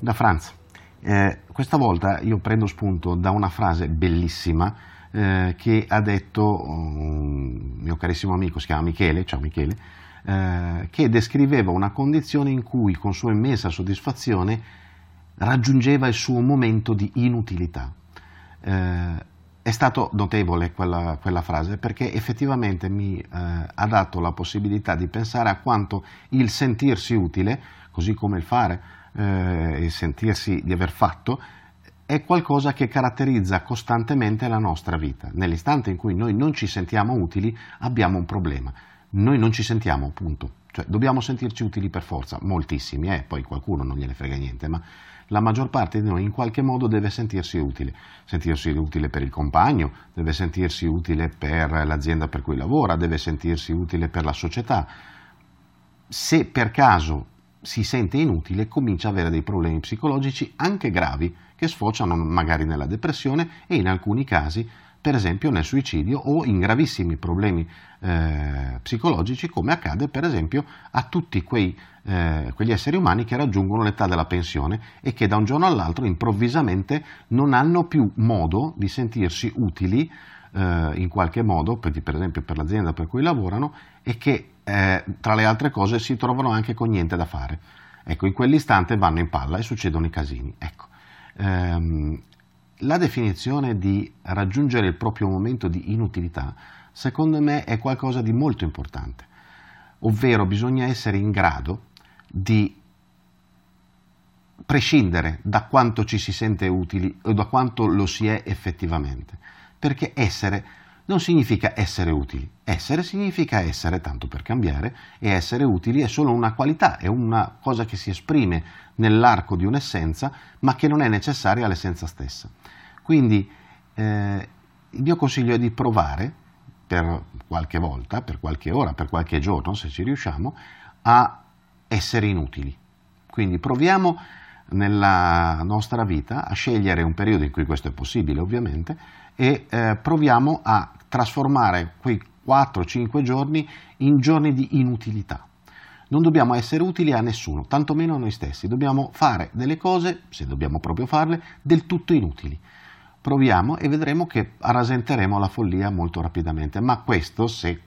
Da Franz. Eh, questa volta io prendo spunto da una frase bellissima eh, che ha detto un mio carissimo amico, si chiama Michele, ciao Michele, eh, che descriveva una condizione in cui con sua immensa soddisfazione raggiungeva il suo momento di inutilità. Eh, è stato notevole quella, quella, frase perché effettivamente mi eh, ha dato la possibilità di pensare a quanto il sentirsi utile, così come il fare, eh, il sentirsi di aver fatto, è qualcosa che caratterizza costantemente la nostra vita. Nell'istante in cui noi non ci sentiamo utili abbiamo un problema. Noi non ci sentiamo, punto. Cioè, dobbiamo sentirci utili per forza, moltissimi, eh, poi qualcuno non gliene frega niente, ma la maggior parte di noi in qualche modo deve sentirsi utile, sentirsi utile per il compagno, deve sentirsi utile per l'azienda per cui lavora, deve sentirsi utile per la società. Se per caso si sente inutile, comincia ad avere dei problemi psicologici anche gravi, che sfociano magari nella depressione e in alcuni casi per esempio nel suicidio o in gravissimi problemi eh, psicologici come accade per esempio a tutti quei, eh, quegli esseri umani che raggiungono l'età della pensione e che da un giorno all'altro improvvisamente non hanno più modo di sentirsi utili eh, in qualche modo, per, per, esempio per l'azienda per cui lavorano e che eh, tra le altre cose si trovano anche con niente da fare. Ecco, in quell'istante vanno in palla e succedono i casini. Ecco. Ehm, la definizione di raggiungere il proprio momento di inutilità, secondo me, è qualcosa di molto importante, ovvero bisogna essere in grado di prescindere da quanto ci si sente utili o da quanto lo si è effettivamente, perché essere non significa essere utili, essere significa essere, tanto per cambiare, e essere utili è solo una qualità, è una cosa che si esprime nell'arco di un'essenza, ma che non è necessaria all'essenza stessa. Quindi eh, il mio consiglio è di provare per qualche volta, per qualche ora, per qualche giorno, se ci riusciamo, a essere inutili. Quindi proviamo nella nostra vita a scegliere un periodo in cui questo è possibile, ovviamente, e eh, proviamo a trasformare quei 4-5 giorni in giorni di inutilità. Non dobbiamo essere utili a nessuno, tantomeno a noi stessi. Dobbiamo fare delle cose, se dobbiamo proprio farle, del tutto inutili proviamo e vedremo che rasenteremo la follia molto rapidamente. Ma questo, se,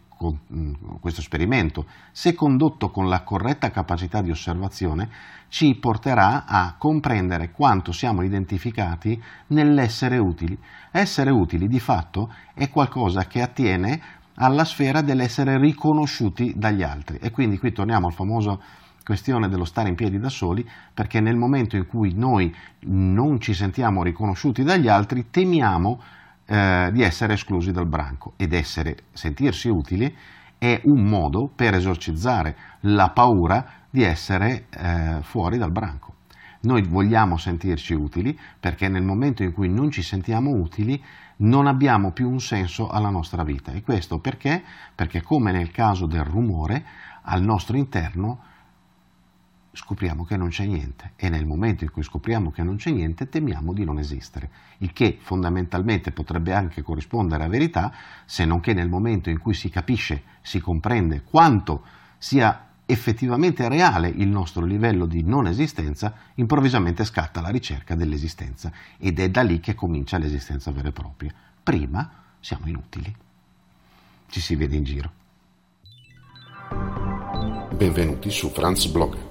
questo esperimento, se condotto con la corretta capacità di osservazione, ci porterà a comprendere quanto siamo identificati nell'essere utili. Essere utili di fatto è qualcosa che attiene alla sfera dell'essere riconosciuti dagli altri. E quindi qui torniamo al famoso questione dello stare in piedi da soli, perché nel momento in cui noi non ci sentiamo riconosciuti dagli altri, temiamo eh, di essere esclusi dal branco ed essere, sentirsi utili è un modo per esorcizzare la paura di essere eh, fuori dal branco. Noi vogliamo sentirci utili perché nel momento in cui non ci sentiamo utili non abbiamo più un senso alla nostra vita. E questo perché? Perché come nel caso del rumore, al nostro interno scopriamo che non c'è niente e nel momento in cui scopriamo che non c'è niente temiamo di non esistere, il che fondamentalmente potrebbe anche corrispondere a verità, se non che nel momento in cui si capisce, si comprende quanto sia effettivamente reale il nostro livello di non esistenza, improvvisamente scatta la ricerca dell'esistenza ed è da lì che comincia l'esistenza vera e propria. Prima siamo inutili. Ci si vede in giro. Benvenuti su Franz Blog